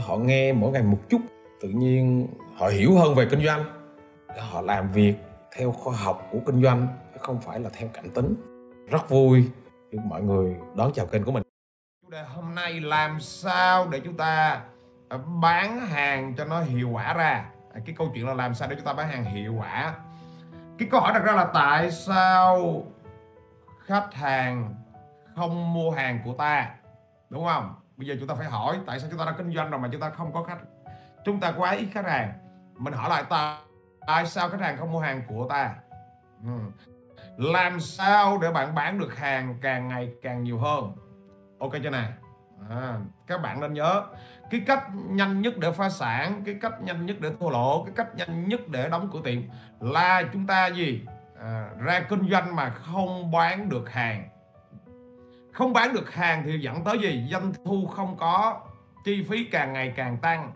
họ nghe mỗi ngày một chút, tự nhiên họ hiểu hơn về kinh doanh. Họ làm việc theo khoa học của kinh doanh, chứ không phải là theo cảm tính. Rất vui được mọi người đón chào kênh của mình. Chủ đề hôm nay làm sao để chúng ta ờ, bán hàng cho nó hiệu quả ra? À, cái câu chuyện là làm sao để chúng ta bán hàng hiệu quả? Cái câu hỏi đặt ra là tại sao khách hàng không mua hàng của ta? Đúng không? Bây giờ chúng ta phải hỏi tại sao chúng ta đang kinh doanh rồi mà chúng ta không có khách. Chúng ta quá ít khách hàng. Mình hỏi lại ta tại sao khách hàng không mua hàng của ta? Ừ. làm sao để bạn bán được hàng càng ngày càng nhiều hơn? Ok chưa nè? À, các bạn nên nhớ cái cách nhanh nhất để phá sản cái cách nhanh nhất để thua lỗ cái cách nhanh nhất để đóng cửa tiệm là chúng ta gì? À, ra kinh doanh mà không bán được hàng không bán được hàng thì dẫn tới gì? Doanh thu không có, chi phí càng ngày càng tăng.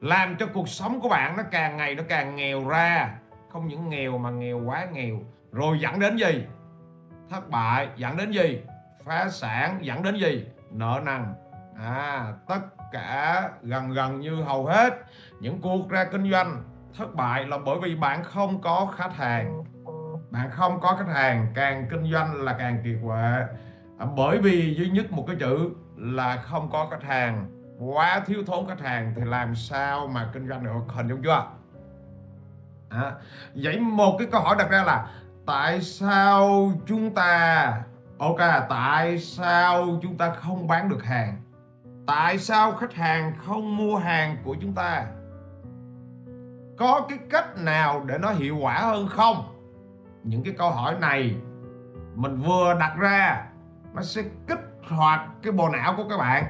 Làm cho cuộc sống của bạn nó càng ngày nó càng nghèo ra. Không những nghèo mà nghèo quá nghèo. Rồi dẫn đến gì? Thất bại. Dẫn đến gì? Phá sản. Dẫn đến gì? Nợ nần. À tất cả gần gần như hầu hết những cuộc ra kinh doanh thất bại là bởi vì bạn không có khách hàng. Bạn không có khách hàng. Càng kinh doanh là càng kiệt quệ à, bởi vì duy nhất một cái chữ là không có khách hàng quá thiếu thốn khách hàng thì làm sao mà kinh doanh được hình dung chưa? À, vậy một cái câu hỏi đặt ra là tại sao chúng ta ok tại sao chúng ta không bán được hàng? Tại sao khách hàng không mua hàng của chúng ta? Có cái cách nào để nó hiệu quả hơn không? Những cái câu hỏi này mình vừa đặt ra nó sẽ kích hoạt cái bộ não của các bạn.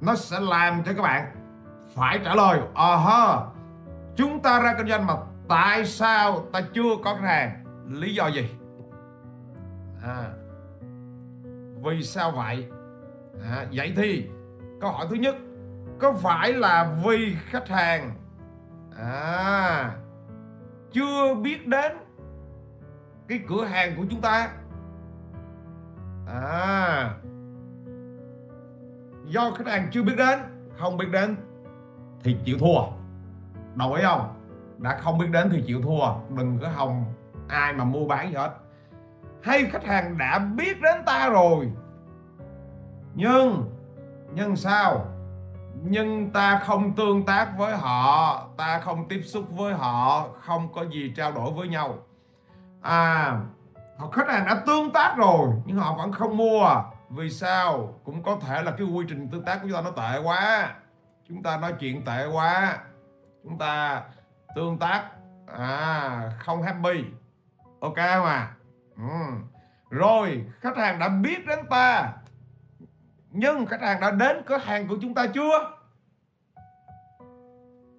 Nó sẽ làm cho các bạn phải trả lời ờ uh -huh, chúng ta ra kinh doanh mà tại sao ta chưa có khách hàng? Lý do gì? À, vì sao vậy? À, vậy thì câu hỏi thứ nhất có phải là vì khách hàng? À chưa biết đến cái cửa hàng của chúng ta à. Do khách hàng chưa biết đến, không biết đến thì chịu thua. Đồng ý không? Đã không biết đến thì chịu thua. Đừng có hòng ai mà mua bán gì hết. Hay khách hàng đã biết đến ta rồi. Nhưng nhưng sao? Nhưng ta không tương tác với họ, ta không tiếp xúc với họ, không có gì trao đổi với nhau. À họ khách hàng đã tương tác rồi, nhưng họ vẫn không mua. Vì sao? Cũng có thể là cái quy trình tương tác của chúng ta nó tệ quá. Chúng ta nói chuyện tệ quá. Chúng ta tương tác à không happy. Ok mà ừ. rồi, khách hàng đã biết đến ta. Nhưng khách hàng đã đến cửa hàng của chúng ta chưa?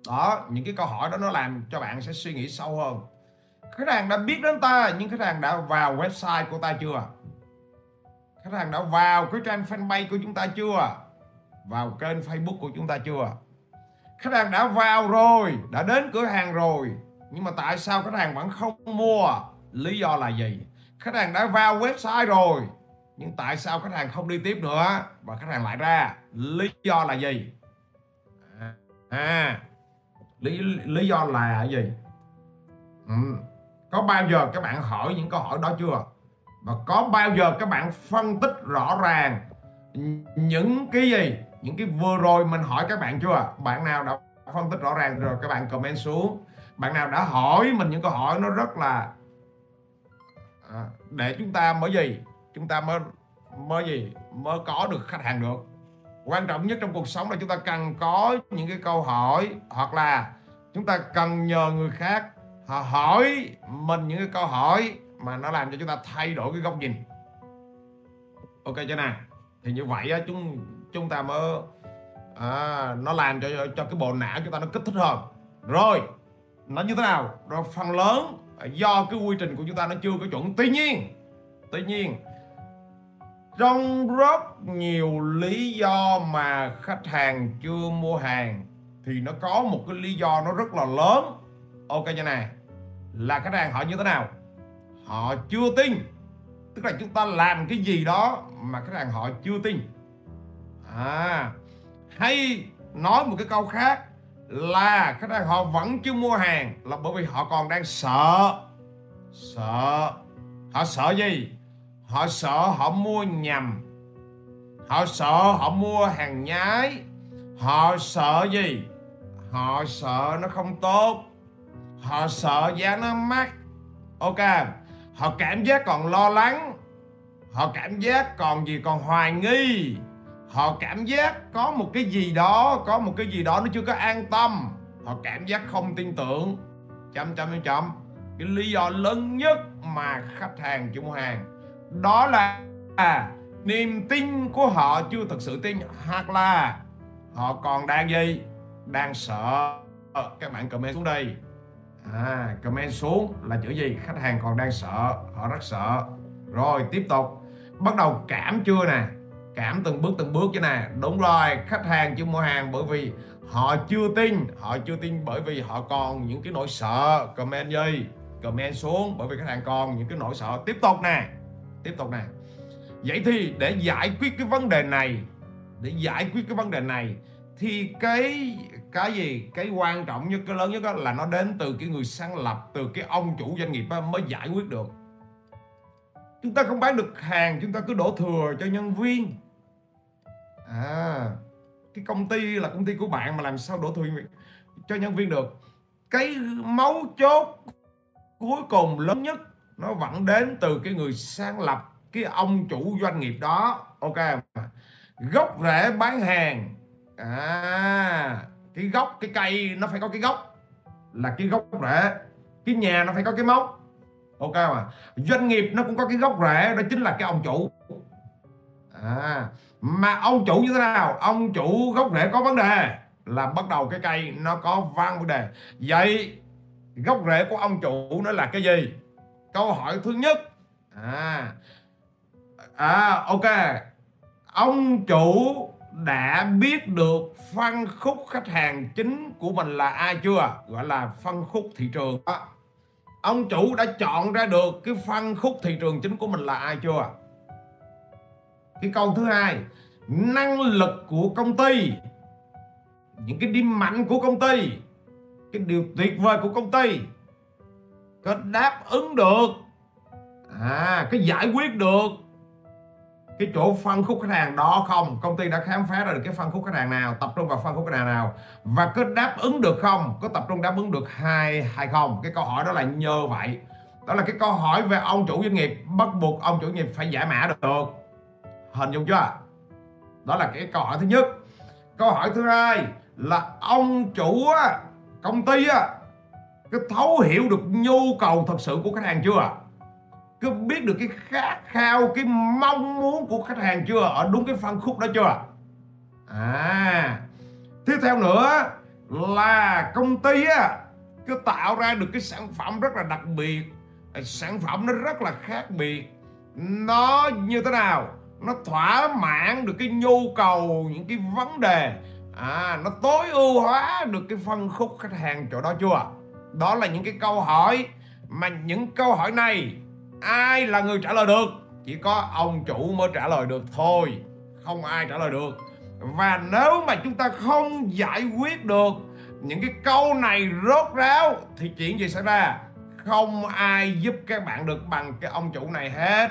Đó, những cái câu hỏi đó nó làm cho bạn sẽ suy nghĩ sâu hơn khách hàng đã biết đến ta nhưng khách hàng đã vào website của ta chưa? Khách hàng đã vào cái trang fanpage của chúng ta chưa? Vào kênh facebook của chúng ta chưa? Khách hàng đã vào rồi đã đến cửa hàng rồi. Nhưng mà tại sao khách hàng vẫn không mua? Lý do là gì? Khách hàng đã vào website rồi nhưng tại sao khách hàng không đi tiếp nữa? Và khách hàng lại ra. Lý do là gì? À, à. lý lý do là gì? Ừ có bao giờ các bạn hỏi những câu hỏi đó chưa? Và có bao giờ các bạn phân tích rõ ràng những cái gì những cái vừa rồi mình hỏi các bạn chưa? Bạn nào đã phân tích rõ ràng rồi các bạn comment xuống. Bạn nào đã hỏi mình những câu hỏi nó rất là à, để chúng ta mới gì? Chúng ta mới mới gì? Mới có được khách hàng được. Quan trọng nhất trong cuộc sống là chúng ta cần có những cái câu hỏi hoặc là chúng ta cần nhờ người khác họ hỏi mình những cái câu hỏi mà nó làm cho chúng ta thay đổi cái góc nhìn. Ok chưa nào? Thì như vậy á chúng chúng ta mới à, nó làm cho cho cái bộ não chúng ta nó kích thích hơn. Rồi nó như thế nào? Rồi phần lớn do cái quy trình của chúng ta nó chưa có chuẩn. Tuy nhiên tuy nhiên trong rất nhiều lý do mà khách hàng chưa mua hàng thì nó có một cái lý do nó rất là lớn. Ok như này là khách hàng họ như thế nào? Họ chưa tin. Tức là chúng ta làm cái gì đó mà khách hàng họ chưa tin. À hay nói một cái câu khác là khách hàng họ vẫn chưa mua hàng là bởi vì họ còn đang sợ. Sợ. Họ sợ gì? Họ sợ họ mua nhầm. Họ sợ họ mua hàng nhái. Họ sợ gì? Họ sợ nó không tốt họ sợ giá nó mắc ok họ cảm giác còn lo lắng. Họ cảm giác còn gì còn hoài nghi. Họ cảm giác có một cái gì đó có một cái gì đó nó chưa có an tâm. Họ cảm giác không tin tưởng. Chấm chấm chấm chấm. Cái lý do lớn nhất mà khách hàng chủ mua hàng đó là à, niềm tin của họ chưa thực sự tin. Hoặc là họ còn đang gì? Đang sợ các bạn comment xuống đây à, comment xuống là chữ gì? Khách hàng còn đang sợ họ rất sợ. Rồi tiếp tục. Bắt đầu cảm chưa nè? Cảm từng bước từng bước chứ nè. Đúng rồi khách hàng chưa mua hàng bởi vì họ chưa tin. Họ chưa tin bởi vì họ còn những cái nỗi sợ. Comment gì comment xuống bởi vì khách hàng còn những cái nỗi sợ. Tiếp tục nè. Tiếp tục nè. Vậy thì để giải quyết cái vấn đề này để giải quyết cái vấn đề này thì cái cái gì, cái quan trọng nhất, cái lớn nhất đó là nó đến từ cái người sáng lập, từ cái ông chủ doanh nghiệp mới giải quyết được. Chúng ta không bán được hàng, chúng ta cứ đổ thừa cho nhân viên. À cái công ty là công ty của bạn mà làm sao đổ thừa cho nhân viên được. Cái mấu chốt cuối cùng lớn nhất, nó vẫn đến từ cái người sáng lập, cái ông chủ doanh nghiệp đó, ok gốc rễ bán hàng à cái gốc, cái cây nó phải có cái gốc. Là cái gốc rễ. Cái nhà nó phải có cái mốc ok mà doanh nghiệp nó cũng có cái gốc rễ, đó chính là cái ông chủ. À mà ông chủ như thế nào? Ông chủ gốc rễ có vấn đề là bắt đầu cái cây nó có vang vấn đề. Vậy, gốc rễ của ông chủ nó là cái gì? Câu hỏi thứ nhất. À à ok. Ông chủ đã biết được phân khúc khách hàng chính của mình là ai chưa? Gọi là phân khúc thị trường. À, ông chủ đã chọn ra được cái phân khúc thị trường chính của mình là ai chưa? Cái câu thứ hai năng lực của công ty. Những cái điểm mạnh của công ty cái điều tuyệt vời của công ty có đáp ứng được à cái giải quyết được cái chỗ phân khúc khách hàng đó không? Công ty đã khám phá ra được cái phân khúc khách hàng nào, tập trung vào phân khúc khách hàng nào? Và có đáp ứng được không? Có tập trung đáp ứng được hay hay không? Cái câu hỏi đó là nhờ vậy. Đó là cái câu hỏi về ông chủ doanh nghiệp, bắt buộc ông chủ doanh nghiệp phải giải mã được. Hình dung chưa? Đó là cái câu hỏi thứ nhất. Câu hỏi thứ hai là ông chủ công ty cái thấu hiểu được nhu cầu thật sự của khách hàng chưa cứ biết được cái khát khao, cái mong muốn của khách hàng chưa? Ở đúng cái phân khúc đó chưa? À tiếp theo nữa là công ty á, cứ tạo ra được cái sản phẩm rất là đặc biệt. Sản phẩm nó rất là khác biệt. Nó như thế nào? Nó thỏa mãn được cái nhu cầu, những cái vấn đề. À nó tối ưu hóa được cái phân khúc khách hàng chỗ đó chưa? Đó là những cái câu hỏi. Mà những câu hỏi này ai là người trả lời được? Chỉ có ông chủ mới trả lời được thôi. Không ai trả lời được. Và nếu mà chúng ta không giải quyết được những cái câu này rốt ráo thì chuyện gì xảy ra? Không ai giúp các bạn được bằng cái ông chủ này hết.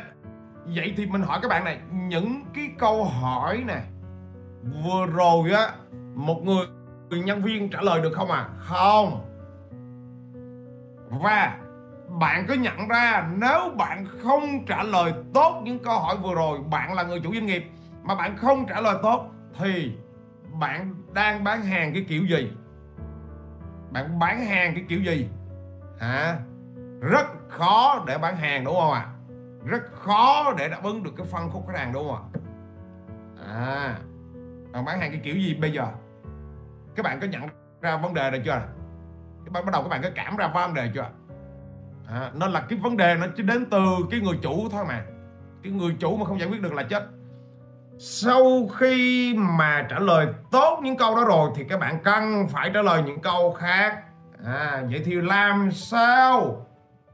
Vậy thì mình hỏi các bạn này những cái câu hỏi này vừa rồi á một người, người nhân viên trả lời được không à? Không. Và bạn có nhận ra nếu bạn không trả lời tốt những câu hỏi vừa rồi bạn là người chủ doanh nghiệp mà bạn không trả lời tốt thì bạn đang bán hàng cái kiểu gì? Bạn bán hàng cái kiểu gì? Hả? Rất khó để bán hàng đúng không ạ? À? rất khó để đáp ứng được cái phân khúc khách hàng đúng không ạ? À à, bán hàng cái kiểu gì bây giờ? Các bạn có nhận ra vấn đề rồi chưa? Các bạn bắt đầu các bạn có cảm ra vấn đề chưa? À, nên là cái vấn đề nó chỉ đến từ cái người chủ thôi mà. Cái người chủ mà không giải quyết được là chết. Sau khi mà trả lời tốt những câu đó rồi thì các bạn cần phải trả lời những câu khác. À, vậy thì làm sao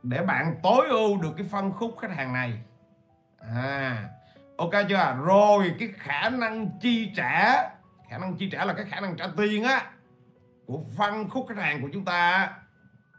để bạn tối ưu được cái phân khúc khách hàng này? À ok chưa? Rồi cái khả năng chi trả. Khả năng chi trả là cái khả năng trả tiền á của phân khúc khách hàng của chúng ta.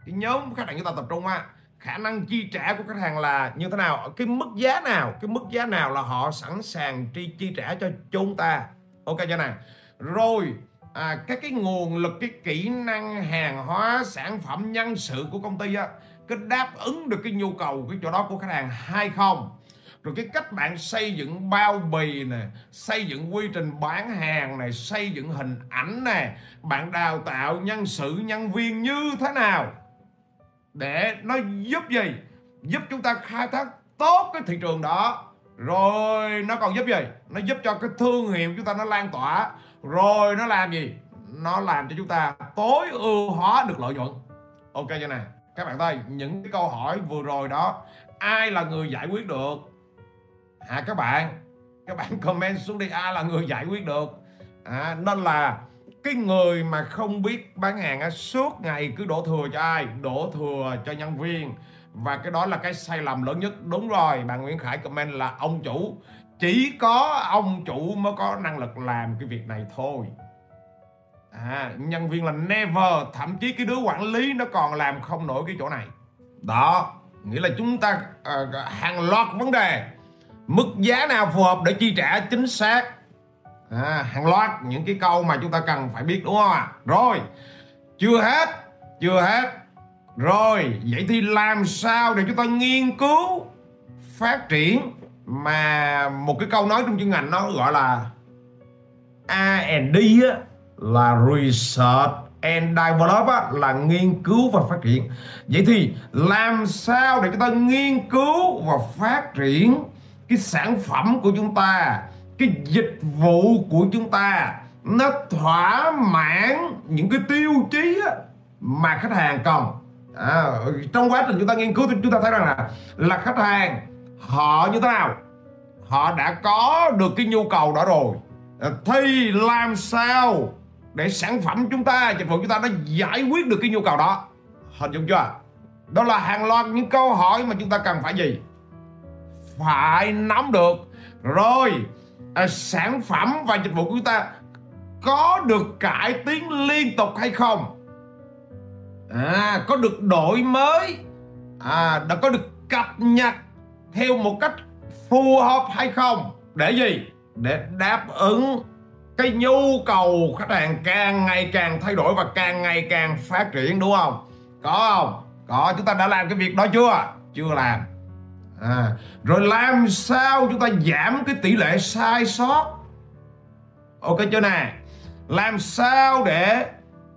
Cái nhóm khách hàng chúng ta tập trung á khả năng chi trả của khách hàng là như thế nào cái mức giá nào cái mức giá nào là họ sẵn sàng chi chi trả cho chúng ta. Ok chưa nào? Rồi à, các cái nguồn lực cái kỹ năng hàng hóa sản phẩm nhân sự của công ty á có đáp ứng được cái nhu cầu cái chỗ đó của khách hàng hay không? Rồi cái cách bạn xây dựng bao bì này xây dựng quy trình bán hàng này xây dựng hình ảnh này bạn đào tạo nhân sự nhân viên như thế nào? Để nó giúp gì? Giúp chúng ta khai thác tốt cái thị trường đó. Rồi nó còn giúp gì? Nó giúp cho cái thương hiệu chúng ta nó lan tỏa. Rồi nó làm gì? Nó làm cho chúng ta tối ưu hóa được lợi nhuận. Ok chưa nè? Các bạn thấy những cái câu hỏi vừa rồi đó ai là người giải quyết được? À các bạn các bạn comment xuống đi. Ai là người giải quyết được? À, nên là cái người mà không biết bán hàng á, suốt ngày cứ đổ thừa cho ai? Đổ thừa cho nhân viên. Và cái đó là cái sai lầm lớn nhất. Đúng rồi bạn Nguyễn Khải comment là ông chủ. Chỉ có ông chủ mới có năng lực làm cái việc này thôi. À, nhân viên là never. Thậm chí cái đứa quản lý nó còn làm không nổi cái chỗ này. Đó nghĩa là chúng ta uh, hàng loạt vấn đề. Mức giá nào phù hợp để chi trả chính xác? À, hàng loạt những cái câu mà chúng ta cần phải biết đúng không ạ? À? rồi chưa hết chưa hết. Rồi vậy thì làm sao để chúng ta nghiên cứu phát triển mà một cái câu nói trong chuyên ngành nó gọi là R&D là research and develop á, là nghiên cứu và phát triển. Vậy thì làm sao để chúng ta nghiên cứu và phát triển cái sản phẩm của chúng ta? Cái dịch vụ của chúng ta nó thỏa mãn những cái tiêu chí á, mà khách hàng cần. À, trong quá trình chúng ta nghiên cứu thì chúng ta thấy rằng là là khách hàng họ như thế nào? Họ đã có được cái nhu cầu đó rồi. À, thì làm sao để sản phẩm chúng ta dịch vụ chúng ta nó giải quyết được cái nhu cầu đó? Hình dung chưa? Đó là hàng loạt những câu hỏi mà chúng ta cần phải gì? Phải nắm được. Rồi à, sản phẩm và dịch vụ của chúng ta có được cải tiến liên tục hay không? À có được đổi mới? À đã có được cập nhật theo một cách phù hợp hay không? Để gì? Để đáp ứng cái nhu cầu khách hàng càng ngày càng thay đổi và càng ngày càng phát triển đúng không? Có không? Có chúng ta đã làm cái việc đó chưa? Chưa làm à, rồi làm sao chúng ta giảm cái tỷ lệ sai sót? Ok chưa nè? Làm sao để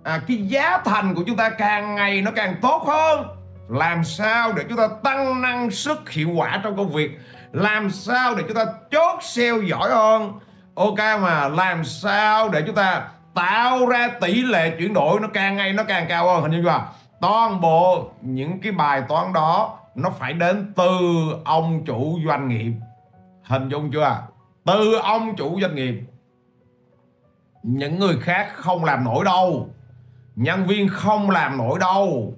à, cái giá thành của chúng ta càng ngày nó càng tốt hơn? Làm sao để chúng ta tăng năng suất hiệu quả trong công việc? Làm sao để chúng ta chốt sale giỏi hơn? Ok mà làm sao để chúng ta tạo ra tỷ lệ chuyển đổi nó càng ngày nó càng cao hơn hình như chưa? Toàn bộ những cái bài toán đó nó phải đến từ ông chủ doanh nghiệp. Hình dung chưa? Từ ông chủ doanh nghiệp. Những người khác không làm nổi đâu. Nhân viên không làm nổi đâu.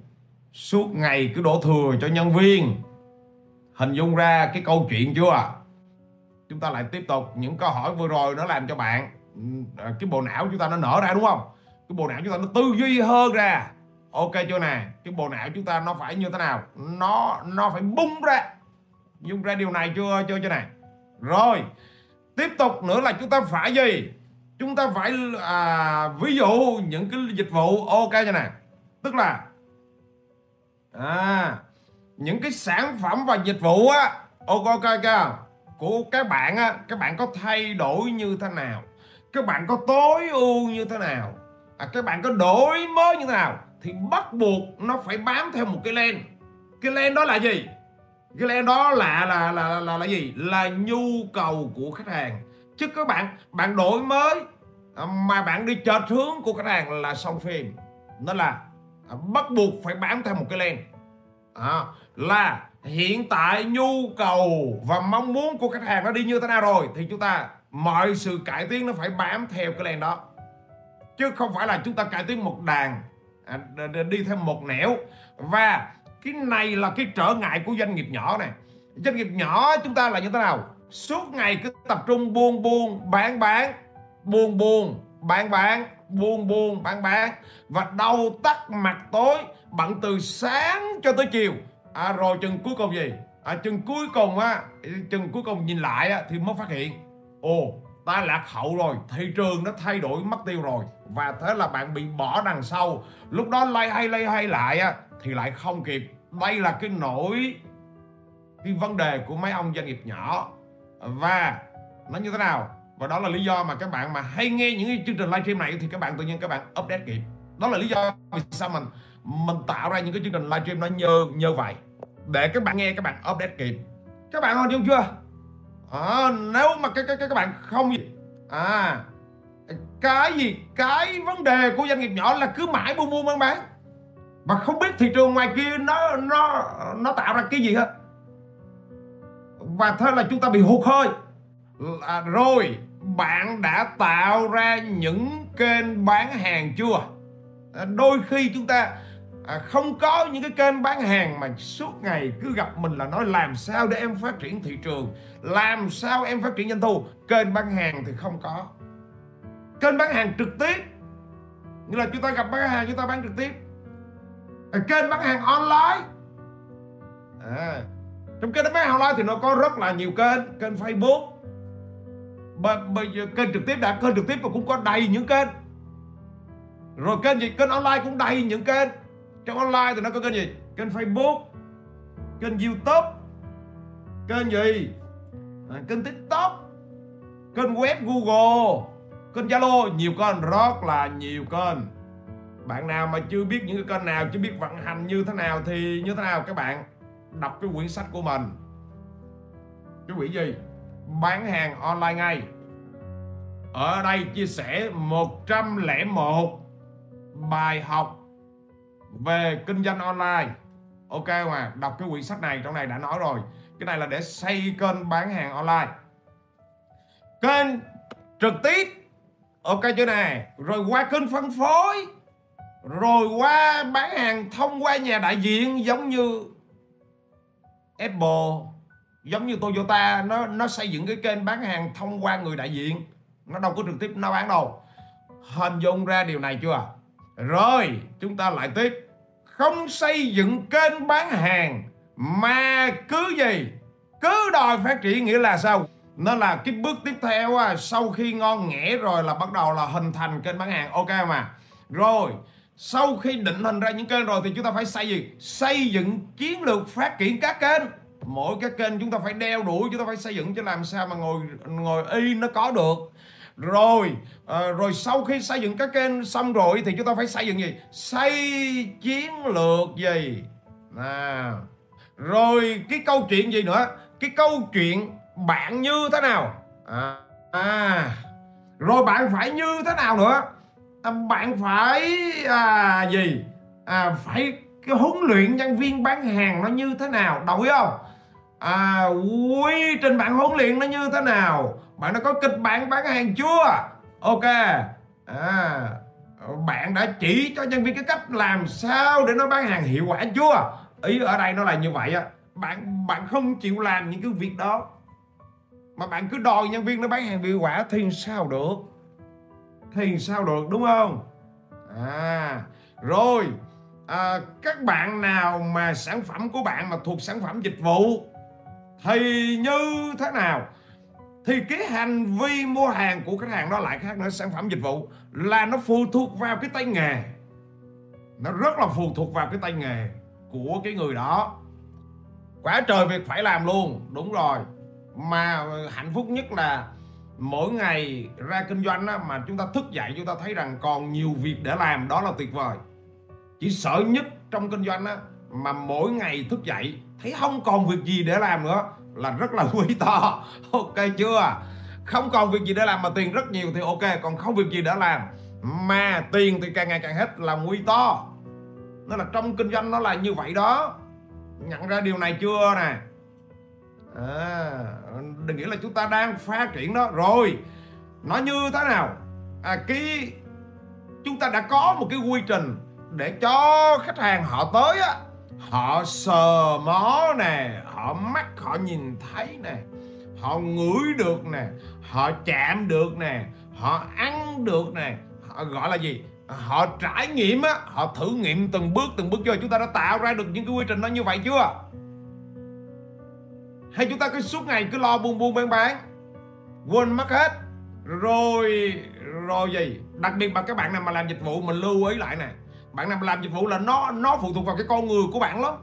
Suốt ngày cứ đổ thừa cho nhân viên. Hình dung ra cái câu chuyện chưa? Chúng ta lại tiếp tục. Những câu hỏi vừa rồi nó làm cho bạn, cái bộ não chúng ta nó nở ra đúng không? Cái bộ não chúng ta nó tư duy hơn ra ok chưa nè? Cái bộ não chúng ta nó phải như thế nào? Nó nó phải bung ra. Nhưng ra điều này chưa chưa chưa nè. Rồi tiếp tục nữa là chúng ta phải gì? Chúng ta phải à, ví dụ những cái dịch vụ. Ok chưa nè? Tức là à những cái sản phẩm và dịch vụ á. Ok ok ok. Của các bạn á các bạn có thay đổi như thế nào? Các bạn có tối ưu như thế nào? À, các bạn có đổi mới như thế nào? Thì bắt buộc nó phải bám theo một cái len. Cái len đó là gì? Cái len đó là là là là là, gì? Là nhu cầu của khách hàng. Chứ các bạn bạn đổi mới à, mà bạn đi chợt hướng của khách hàng là xong phim. Nó là à, bắt buộc phải bám theo một cái len. À, là hiện tại nhu cầu và mong muốn của khách hàng nó đi như thế nào rồi thì chúng ta mọi sự cải tiến nó phải bám theo cái len đó. Chứ không phải là chúng ta cải tiến một đàn À, đi theo một nẻo. Và cái này là cái trở ngại của doanh nghiệp nhỏ này. Doanh nghiệp nhỏ chúng ta là như thế nào? Suốt ngày cứ tập trung buôn buôn bán bán buôn buôn bán bán buôn buôn bán bán. Và đầu tắt mặt tối bận từ sáng cho tới chiều. À, rồi chừng cuối cùng gì? À, chừng cuối cùng á chừng cuối cùng nhìn lại á, thì mới phát hiện ồ ta lạc hậu rồi thị trường nó thay đổi mất tiêu rồi. Và thế là bạn bị bỏ đằng sau. Lúc đó lay hay lay hay lại á, thì lại không kịp. Đây là cái nỗi cái vấn đề của mấy ông doanh nghiệp nhỏ. Và nó như thế nào? Và đó là lý do mà các bạn mà hay nghe những cái chương trình livestream này thì các bạn tự nhiên các bạn update kịp. Đó là lý do vì sao mình mình tạo ra những cái chương trình livestream nó như như vậy. Để các bạn nghe các bạn update kịp. Các bạn hình dung chưa? À, nếu mà các, các, các bạn không gì. À cái gì cái vấn đề của doanh nghiệp nhỏ là cứ mãi buôn buôn bán bán. Mà không biết thị trường ngoài kia nó nó nó tạo ra cái gì hết. Và thế là chúng ta bị hụt hơi. À, rồi bạn đã tạo ra những kênh bán hàng chưa? Đôi khi chúng ta à, không có những cái kênh bán hàng mà suốt ngày cứ gặp mình là nói làm sao để em phát triển thị trường làm sao em phát triển doanh thu. Kênh bán hàng thì không có. Kênh bán hàng trực tiếp như là chúng ta gặp bán hàng chúng ta bán trực tiếp. À, kênh bán hàng online. À, trong kênh bán hàng online thì nó có rất là nhiều kênh kênh Facebook. Bây giờ kênh trực tiếp đã kênh trực tiếp mà cũng có đầy những kênh. Rồi kênh gì? Kênh online cũng đầy những kênh trong online thì nó có kênh gì? Kênh Facebook kênh YouTube kênh gì? À, kênh TikTok kênh web Google kênh Zalo. Nhiều kênh rất là nhiều kênh. Bạn nào mà chưa biết những cái kênh nào chưa biết vận hành như thế nào thì như thế nào các bạn đọc cái quyển sách của mình. Cái quyển gì? Bán hàng online ngay. Ở đây chia sẻ 101 bài học về kinh doanh online. Ok mà đọc cái quyển sách này, trong này đã nói rồi. Cái này là để xây kênh bán hàng online. Kênh trực tiếp. Ok chưa này rồi qua kênh phân phối. Rồi qua bán hàng thông qua nhà đại diện, giống như Apple, giống như Toyota. Nó nó xây dựng cái kênh bán hàng thông qua người đại diện. Nó đâu có trực tiếp nó bán đâu. Hình dung ra điều này chưa à? Rồi, chúng ta lại tiếp không xây dựng kênh bán hàng, mà cứ gì? Cứ đòi phát triển nghĩa là sao? Nó là cái bước tiếp theo à sau khi ngon nghẽ rồi là bắt đầu là hình thành kênh bán hàng, ok mà? Rồi, sau khi định hình ra những kênh rồi thì chúng ta phải xây gì? Xây dựng chiến lược phát triển các kênh. Mỗi cái kênh chúng ta phải đeo đuổi, chúng ta phải xây dựng cho làm sao mà ngồi ngồi y nó có được rồi à, rồi sau khi xây dựng các kênh xong rồi thì chúng ta phải xây dựng gì? Xây chiến lược gì? À, rồi cái câu chuyện gì nữa? Cái câu chuyện bạn như thế nào? À, à rồi bạn phải như thế nào nữa? À, bạn phải à, gì? À, phải cái huấn luyện nhân viên bán hàng nó như thế nào? Đồng ý không? À quy trình bạn huấn luyện nó như thế nào? Bạn đã có kịch bản bán hàng chưa? Ok. À bạn đã chỉ cho nhân viên cái cách làm sao để nó bán hàng hiệu quả chưa? Ý ở đây nó là như vậy á. Bạn bạn không chịu làm những cái việc đó. Mà bạn cứ đòi nhân viên nó bán hàng hiệu quả thì sao được? Thì sao được đúng không? À rồi. À, các bạn nào mà sản phẩm của bạn mà thuộc sản phẩm dịch vụ thì như thế nào? Thì cái hành vi mua hàng của khách hàng đó lại khác nữa. Sản phẩm dịch vụ là nó phụ thuộc vào cái tay nghề. Nó rất là phụ thuộc vào cái tay nghề của cái người đó. Quá trời việc phải làm luôn. Đúng rồi. Mà hạnh phúc nhất là mỗi ngày ra kinh doanh á, mà chúng ta thức dậy chúng ta thấy rằng còn nhiều việc để làm đó là tuyệt vời. Chỉ sợ nhất trong kinh doanh á, mà mỗi ngày thức dậy thấy không còn việc gì để làm nữa là rất là quý to. Ok chưa? Không còn việc gì để làm mà tiền rất nhiều thì ok còn không việc gì để làm. Mà tiền thì càng ngày càng hết là nguy to. Nó là trong kinh doanh nó là như vậy đó. Nhận ra điều này chưa nè? À, đừng nghĩ là chúng ta đang phát triển đó. Rồi nó như thế nào? À, cái chúng ta đã có một cái quy trình để cho khách hàng họ tới á họ sờ mó nè, họ mắt họ nhìn thấy nè, họ ngửi được nè, họ chạm được nè, họ ăn được nè. Họ gọi là gì? Họ trải nghiệm á, họ thử nghiệm từng bước từng bước cho chúng ta đã tạo ra được những cái quy trình nó như vậy chưa? Hay chúng ta cứ suốt ngày cứ lo buôn buôn bán bán? Quên mất hết. Rồi rồi gì? Đặc biệt là các bạn nào mà làm dịch vụ mình lưu ý lại nè bạn làm làm dịch vụ là nó nó phụ thuộc vào cái con người của bạn lắm.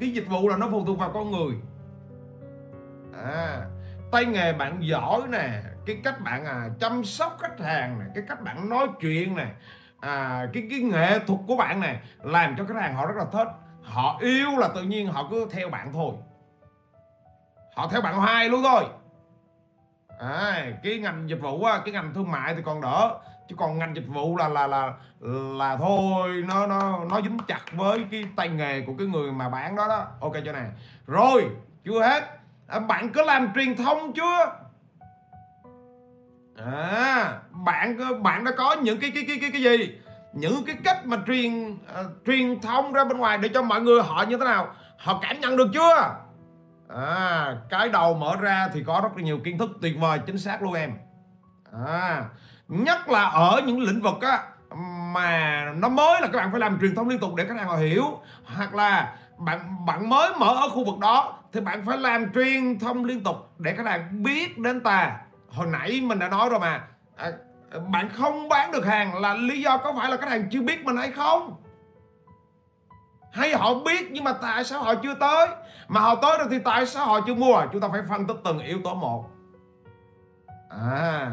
Cái dịch vụ là nó phụ thuộc vào con người. À tay nghề bạn giỏi nè cái cách bạn à, chăm sóc khách hàng nè cái cách bạn nói chuyện nè à, cái cái nghệ thuật của bạn nè làm cho khách hàng họ rất là thích. Họ yêu là tự nhiên họ cứ theo bạn thôi. Họ theo bạn hoài luôn thôi. À, cái ngành dịch vụ cái ngành thương mại thì còn đỡ chứ còn ngành dịch vụ là là là là thôi nó nó nó dính chặt với cái tay nghề của cái người mà bán đó đó. Ok cho này. Rồi chưa hết. À, bạn có làm truyền thông chưa? À bạn bạn đã có những cái cái cái cái cái gì? Những cái cách mà truyền uh, truyền thông ra bên ngoài để cho mọi người họ như thế nào? Họ cảm nhận được chưa? À cái đầu mở ra thì có rất là nhiều kiến thức tuyệt vời chính xác luôn em. À nhất là ở những lĩnh vực á mà nó mới là các bạn phải làm truyền thông liên tục để khách hàng họ hiểu. Hoặc là bạn bạn mới mở ở khu vực đó thì bạn phải làm truyền thông liên tục để khách hàng biết đến ta. Hồi nãy mình đã nói rồi mà. À, bạn không bán được hàng là lý do có phải là khách hàng chưa biết mình hay không? Hay họ biết nhưng mà tại sao họ chưa tới? Mà họ tới rồi thì tại sao họ chưa mua? Chúng ta phải phân tích từng yếu tố một. À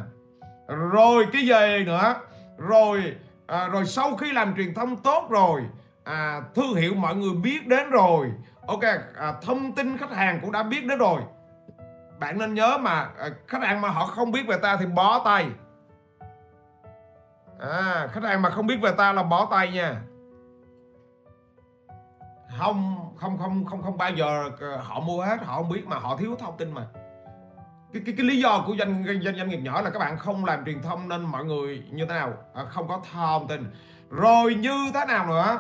rồi cái gì nữa. Rồi à, rồi sau khi làm truyền thông tốt rồi à, thương hiệu mọi người biết đến rồi. Ok à, thông tin khách hàng cũng đã biết đến rồi. Bạn nên nhớ mà à, khách hàng mà họ không biết về ta thì bó tay. À, khách hàng mà không biết về ta là bó tay nha. Không không không không không bao giờ ờ, họ mua hết họ không biết mà họ thiếu thông tin mà cái cái cái lý do của doanh doanh doanh nghiệp nhỏ là các bạn không làm truyền thông nên mọi người như thế nào? À, không có thông tin. Rồi như thế nào nữa?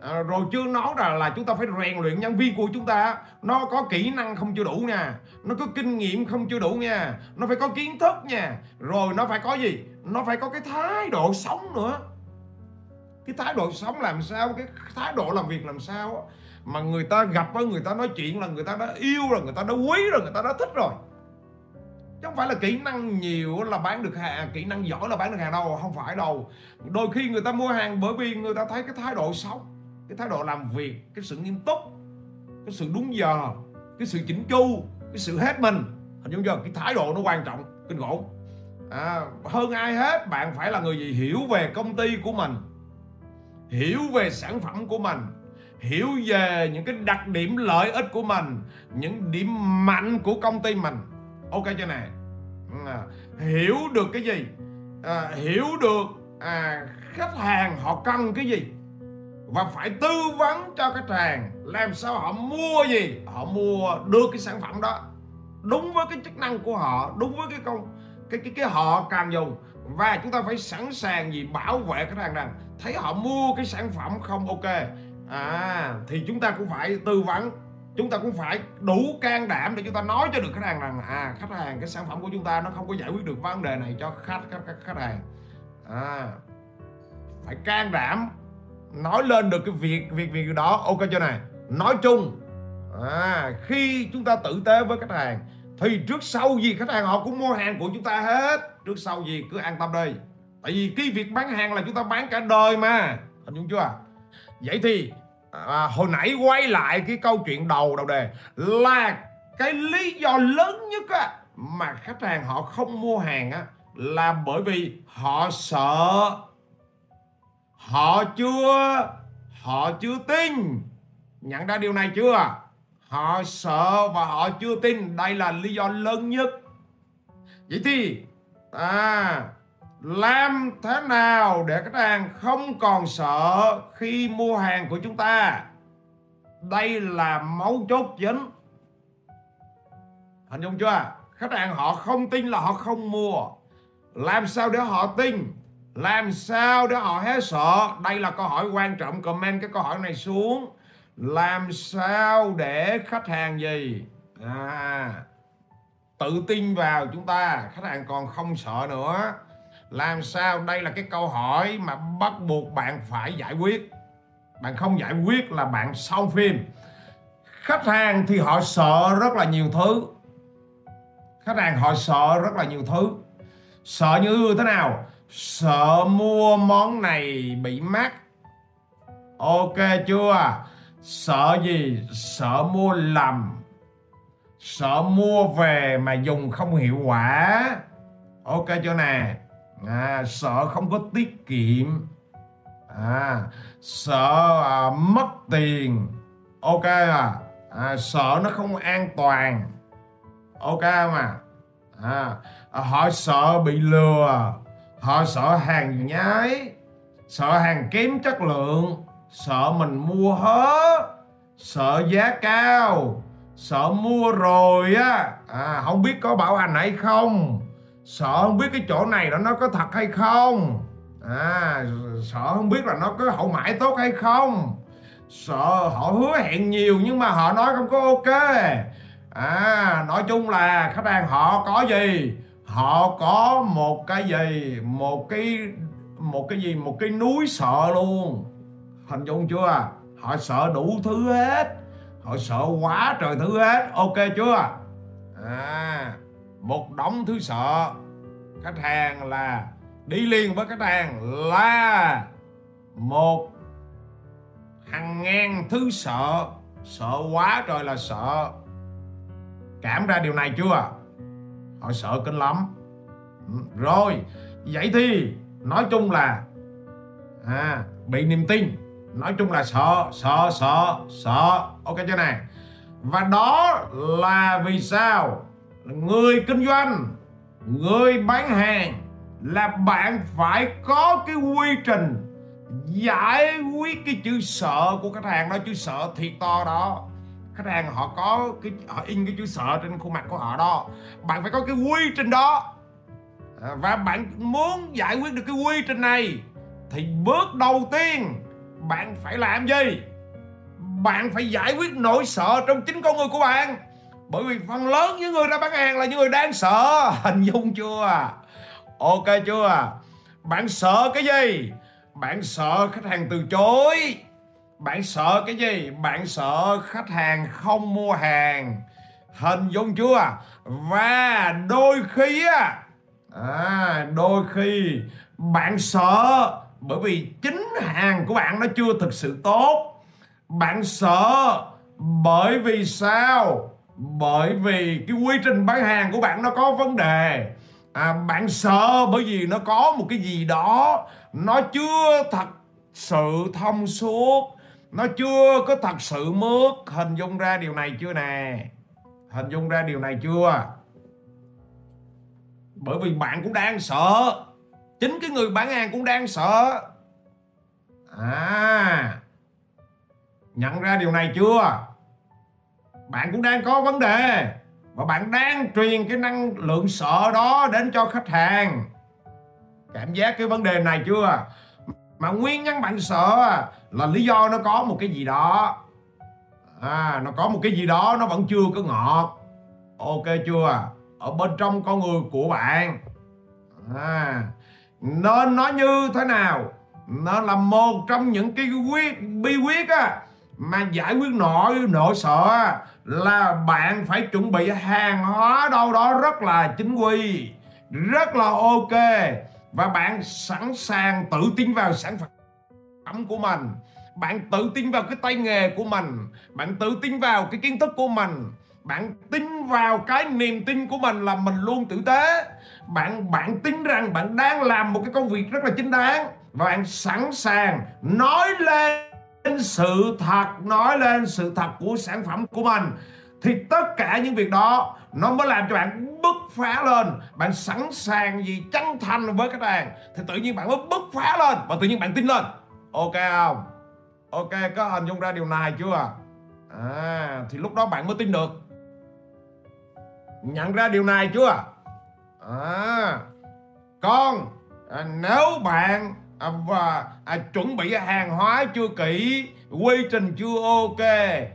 À, rồi chưa nói là là chúng ta phải rèn luyện nhân viên của chúng ta. Nó có kỹ năng không chưa đủ nha. Nó có kinh nghiệm không chưa đủ nha. Nó phải có kiến thức nha. Rồi nó phải có gì? Nó phải có cái thái độ sống nữa. Cái thái độ sống làm sao? Cái thái độ làm việc làm sao mà người ta gặp với người ta nói chuyện là người ta đã yêu rồi người ta đã quý rồi người ta đã thích rồi chứ không phải là kỹ năng nhiều là bán được hàng kỹ năng giỏi là bán được hàng đâu không phải đâu. Đôi khi người ta mua hàng bởi vì người ta thấy cái thái độ sống cái thái độ làm việc cái sự nghiêm túc cái sự đúng giờ cái sự chỉnh chu cái sự hết mình. Hình dung chưa? Cái thái độ nó quan trọng kinh khủng. À, hơn ai hết bạn phải là người gì? Hiểu về công ty của mình hiểu về sản phẩm của mình hiểu về những cái đặc điểm lợi ích của mình những điểm mạnh của công ty mình ok chưa nè, ừ, à, hiểu được cái gì? À, hiểu được à, khách hàng họ cần cái gì? Và phải tư vấn cho khách hàng làm sao họ mua gì họ mua được cái sản phẩm đó. Đúng với cái chức năng của họ đúng với cái công cái cái cái họ cần dùng. Và chúng ta phải sẵn sàng gì? Bảo vệ khách hàng rằng thấy họ mua cái sản phẩm không ok à thì chúng ta cũng phải tư vấn chúng ta cũng phải đủ can đảm để chúng ta nói cho được khách hàng rằng à khách hàng cái sản phẩm của chúng ta nó không có giải quyết được vấn đề này cho khách khách khách, khách hàng. À phải can đảm nói lên được cái việc việc việc đó. Ok chưa này? Nói chung à, khi chúng ta tử tế với khách hàng thì trước sau gì khách hàng họ cũng mua hàng của chúng ta hết. Trước sau gì cứ an tâm đi. Tại vì cái việc bán hàng là chúng ta bán cả đời mà. Hình dung chưa? Vậy thì à, hồi nãy quay lại cái câu chuyện đầu đầu đề là cái lý do lớn nhất á, mà khách hàng họ không mua hàng á, là bởi vì họ sợ họ chưa họ chưa tin. Nhận ra điều này chưa? Họ sợ và họ chưa tin. Đây là lý do lớn nhất. Vậy thì à làm thế nào để khách hàng không còn sợ khi mua hàng của chúng ta? Đây là mấu chốt chính. Hình dung chưa? Khách hàng họ không tin là họ không mua. Làm sao để họ tin? Làm sao để họ hết sợ? Đây là câu hỏi quan trọng, comment cái câu hỏi này xuống. Làm sao để khách hàng gì? À tự tin vào chúng ta. Khách hàng còn không sợ nữa làm sao đây là cái câu hỏi mà bắt buộc bạn phải giải quyết? Bạn không giải quyết là bạn sau phim. Khách hàng thì họ sợ rất là nhiều thứ. Khách hàng họ sợ rất là nhiều thứ. Sợ như thế nào? Sợ mua món này bị mắc. Ok chưa? Sợ gì? Sợ mua lầm. Sợ mua về mà dùng không hiệu quả. Ok chưa nè? À, sợ không có tiết kiệm. À, sợ à, mất tiền. Ok à, à sợ nó không an toàn. Ok mà à, à, họ sợ bị lừa. Họ sợ hàng nhái. Sợ hàng kém chất lượng. Sợ mình mua hết sợ giá cao. Sợ mua rồi á. À, không biết có bảo hành hay không sợ không biết cái chỗ này nó có thật hay không? À sợ không biết là nó có hậu mãi tốt hay không? Sợ họ hứa hẹn nhiều nhưng mà họ nói không có ok. À nói chung là khách hàng họ có gì? Họ có một cái gì? Một cái một cái gì? Một cái núi sợ luôn. Hình dung chưa? Họ sợ đủ thứ hết. Họ sợ quá trời thứ hết. Ok chưa? À một đống thứ sợ. Khách hàng là đi liền với khách hàng là một hàng ngàn thứ sợ. Sợ quá trời là sợ. Cảm ra điều này chưa? Họ sợ kinh lắm. Ừ, rồi vậy thì nói chung là à, bị niềm tin. Nói chung là sợ sợ sợ sợ. Ok chưa này và đó là vì sao? Người kinh doanh, người bán hàng là bạn phải có cái quy trình giải quyết cái chữ sợ của khách hàng. Đó chữ sợ thiệt to đó. Khách hàng họ có cái, họ in cái chữ sợ trên khuôn mặt của họ đó. Bạn phải có cái quy trình đó. À, và bạn muốn giải quyết được cái quy trình này thì bước đầu tiên bạn phải làm gì? Bạn phải giải quyết nỗi sợ trong chính con người của bạn bởi vì phần lớn những người ra bán hàng là những người đang sợ. Hình dung chưa? Ok chưa? Bạn sợ cái gì? Bạn sợ khách hàng từ chối. Bạn sợ cái gì? Bạn sợ khách hàng không mua hàng. Hình dung chưa? Và đôi khi á à, đôi khi bạn sợ bởi vì chính hàng của bạn nó chưa thực sự tốt. Bạn sợ bởi vì sao? Bởi vì cái quy trình bán hàng của bạn nó có vấn đề. À, bạn sợ bởi vì nó có một cái gì đó nó chưa thật sự thông suốt nó chưa có thật sự mướt. Hình dung ra điều này chưa nè? Hình dung ra điều này chưa? Bởi vì bạn cũng đang sợ. Chính cái người bán hàng cũng đang sợ. À nhận ra điều này chưa? Bạn cũng đang có vấn đề. Và bạn đang truyền cái năng lượng sợ đó đến cho khách hàng. Cảm giác cái vấn đề này chưa? Mà nguyên nhân bạn sợ là lý do nó có một cái gì đó. À nó có một cái gì đó nó vẫn chưa có ngọt. Ok chưa? Ở bên trong con người của bạn. À nên nó như thế nào? Nó là một trong những cái quyết bí quyết á, mà giải quyết nỗi nỗi sợ là bạn phải chuẩn bị hàng hóa đâu đó rất là chính quy, rất là ok, và bạn sẵn sàng tự tin vào sản phẩm của mình. Bạn tự tin vào cái tay nghề của mình, bạn tự tin vào cái kiến thức của mình, bạn tin vào cái niềm tin của mình là mình luôn tử tế. Bạn bạn tin rằng bạn đang làm một cái công việc rất là chính đáng, và bạn sẵn sàng nói lên sự thật nói lên sự thật của sản phẩm của mình thì tất cả những việc đó nó mới làm cho bạn bứt phá lên. Bạn sẵn sàng gì chân thành với khách hàng thì tự nhiên bạn mới bứt phá lên và tự nhiên bạn tin lên. Ok không? Ok có hình dung ra điều này chưa? À thì lúc đó bạn mới tin được. Nhận ra điều này chưa? À con à, nếu bạn à, và à, chuẩn bị hàng hóa chưa kỹ quy trình chưa ok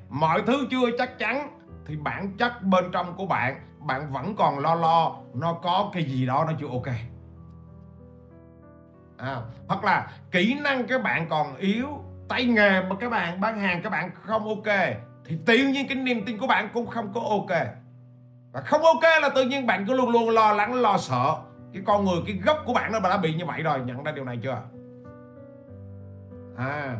mọi thứ chưa chắc chắn thì bản chất bên trong của bạn bạn vẫn còn lo lo nó có cái gì đó nó chưa ok. À, hoặc là kỹ năng các bạn còn yếu tay nghề mà các bạn bán hàng các bạn không ok thì tự nhiên cái niềm tin của bạn cũng không có ok. Và không ok là tự nhiên bạn cứ luôn luôn lo lắng lo sợ cái con người, cái gốc của bạn nó đã bị như vậy rồi, nhận ra điều này chưa? À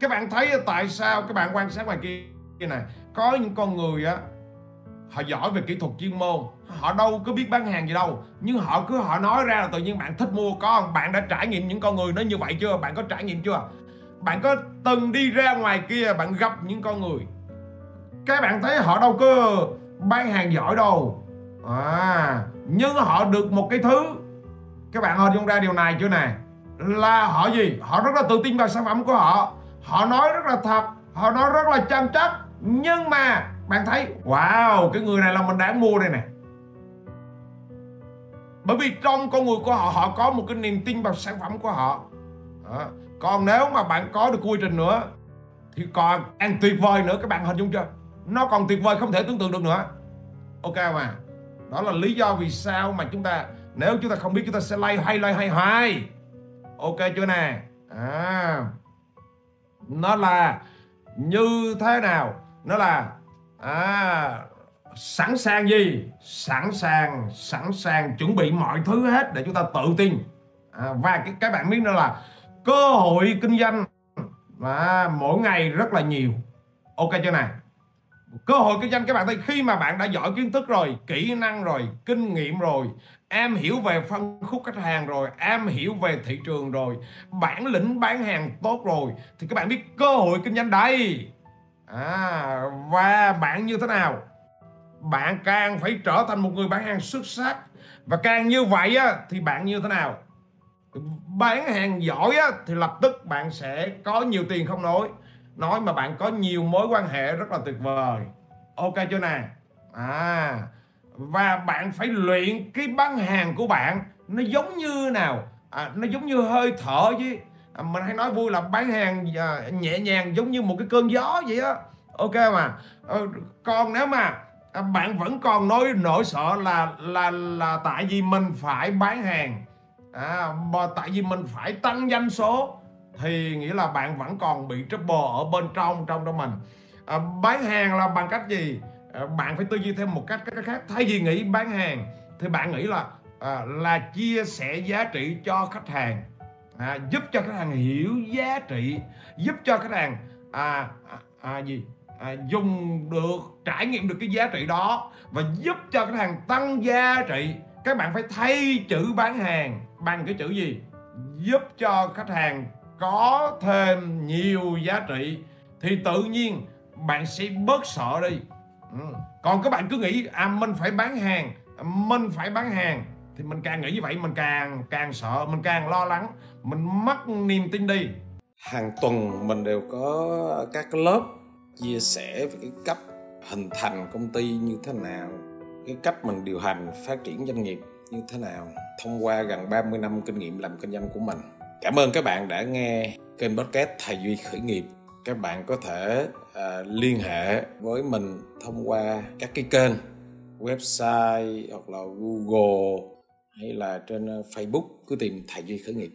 các bạn thấy tại sao các bạn quan sát ngoài kia này có những con người á, họ giỏi về kỹ thuật chuyên môn, họ đâu có biết bán hàng gì đâu, nhưng họ cứ họ nói ra là tự nhiên bạn thích mua con, bạn đã trải nghiệm những con người nó như vậy chưa? Bạn có trải nghiệm chưa? Bạn có từng đi ra ngoài kia bạn gặp những con người? Các bạn thấy họ đâu có bán hàng giỏi đâu à nhưng họ được một cái thứ. Các bạn hình dung ra điều này chưa nè? Là họ gì? Họ rất là tự tin vào sản phẩm của họ. Họ nói rất là thật họ nói rất là chân chất nhưng mà bạn thấy wow cái người này là mình đáng mua đây nè. Bởi vì trong con người của họ họ có một cái niềm tin vào sản phẩm của họ. À, còn nếu mà bạn có được quy trình nữa thì còn ăn tuyệt vời nữa. Các bạn hình dung chưa? Nó còn tuyệt vời không thể tưởng tượng được nữa. Ok mà đó là lý do vì sao mà chúng ta nếu chúng ta không biết chúng ta sẽ lay hay lay hay hay. Ok chưa nè? À. Nó là như thế nào? Nó là à sẵn sàng gì? Sẵn sàng sẵn sàng chuẩn bị mọi thứ hết để chúng ta tự tin. À, và cái các bạn biết nữa là cơ hội kinh doanh mà mỗi ngày rất là nhiều. Ok chưa này cơ hội kinh doanh các bạn thấy khi mà bạn đã giỏi kiến thức rồi kỹ năng rồi kinh nghiệm rồi em hiểu về phân khúc khách hàng rồi em hiểu về thị trường rồi bản lĩnh bán hàng tốt rồi thì các bạn biết cơ hội kinh doanh đây. À, và bạn như thế nào? Bạn càng phải trở thành một người bán hàng xuất sắc. Và càng như vậy á, thì bạn như thế nào? Bán hàng giỏi á, thì lập tức bạn sẽ có nhiều tiền không nói nói mà bạn có nhiều mối quan hệ rất là tuyệt vời. Ok chưa nè? À và bạn phải luyện cái bán hàng của bạn. Nó giống như nào? À, nó giống như hơi thở chứ. À, mình hay nói vui là bán hàng à, nhẹ nhàng giống như một cái cơn gió vậy á. Ok mà. À, còn nếu mà à, bạn vẫn còn nói nỗi sợ là là là tại vì mình phải bán hàng. À, mà tại vì mình phải tăng doanh số thì nghĩa là bạn vẫn còn bị trouble ở bên trong trong trong mình. À, bán hàng là bằng cách gì? À, bạn phải tư duy thêm một cách cách khác. Thay vì nghĩ bán hàng thì bạn nghĩ là à, là chia sẻ giá trị cho khách hàng. À, giúp cho khách hàng hiểu giá trị giúp cho khách hàng à, à, à gì? À, dùng được trải nghiệm được cái giá trị đó và giúp cho khách hàng tăng giá trị. Các bạn phải thay chữ bán hàng bằng cái chữ gì? Giúp cho khách hàng có thêm nhiều giá trị, thì tự nhiên bạn sẽ bớt sợ đi. Ừ. còn các bạn cứ nghĩ à mình phải bán hàng, mình phải bán hàng, thì mình càng nghĩ như vậy, mình càng càng sợ, mình càng lo lắng, mình mất niềm tin đi. Hàng tuần mình đều có các lớp chia sẻ về cái cách hình thành công ty như thế nào, cái cách mình điều hành, phát triển doanh nghiệp như thế nào, thông qua gần 30 năm kinh nghiệm làm kinh doanh của mình cảm ơn các bạn đã nghe kênh podcast thầy duy khởi nghiệp. Các bạn có thể uh, liên hệ với mình thông qua các cái kênh website hoặc là google hay là trên ờ, facebook cứ tìm thầy duy khởi nghiệp.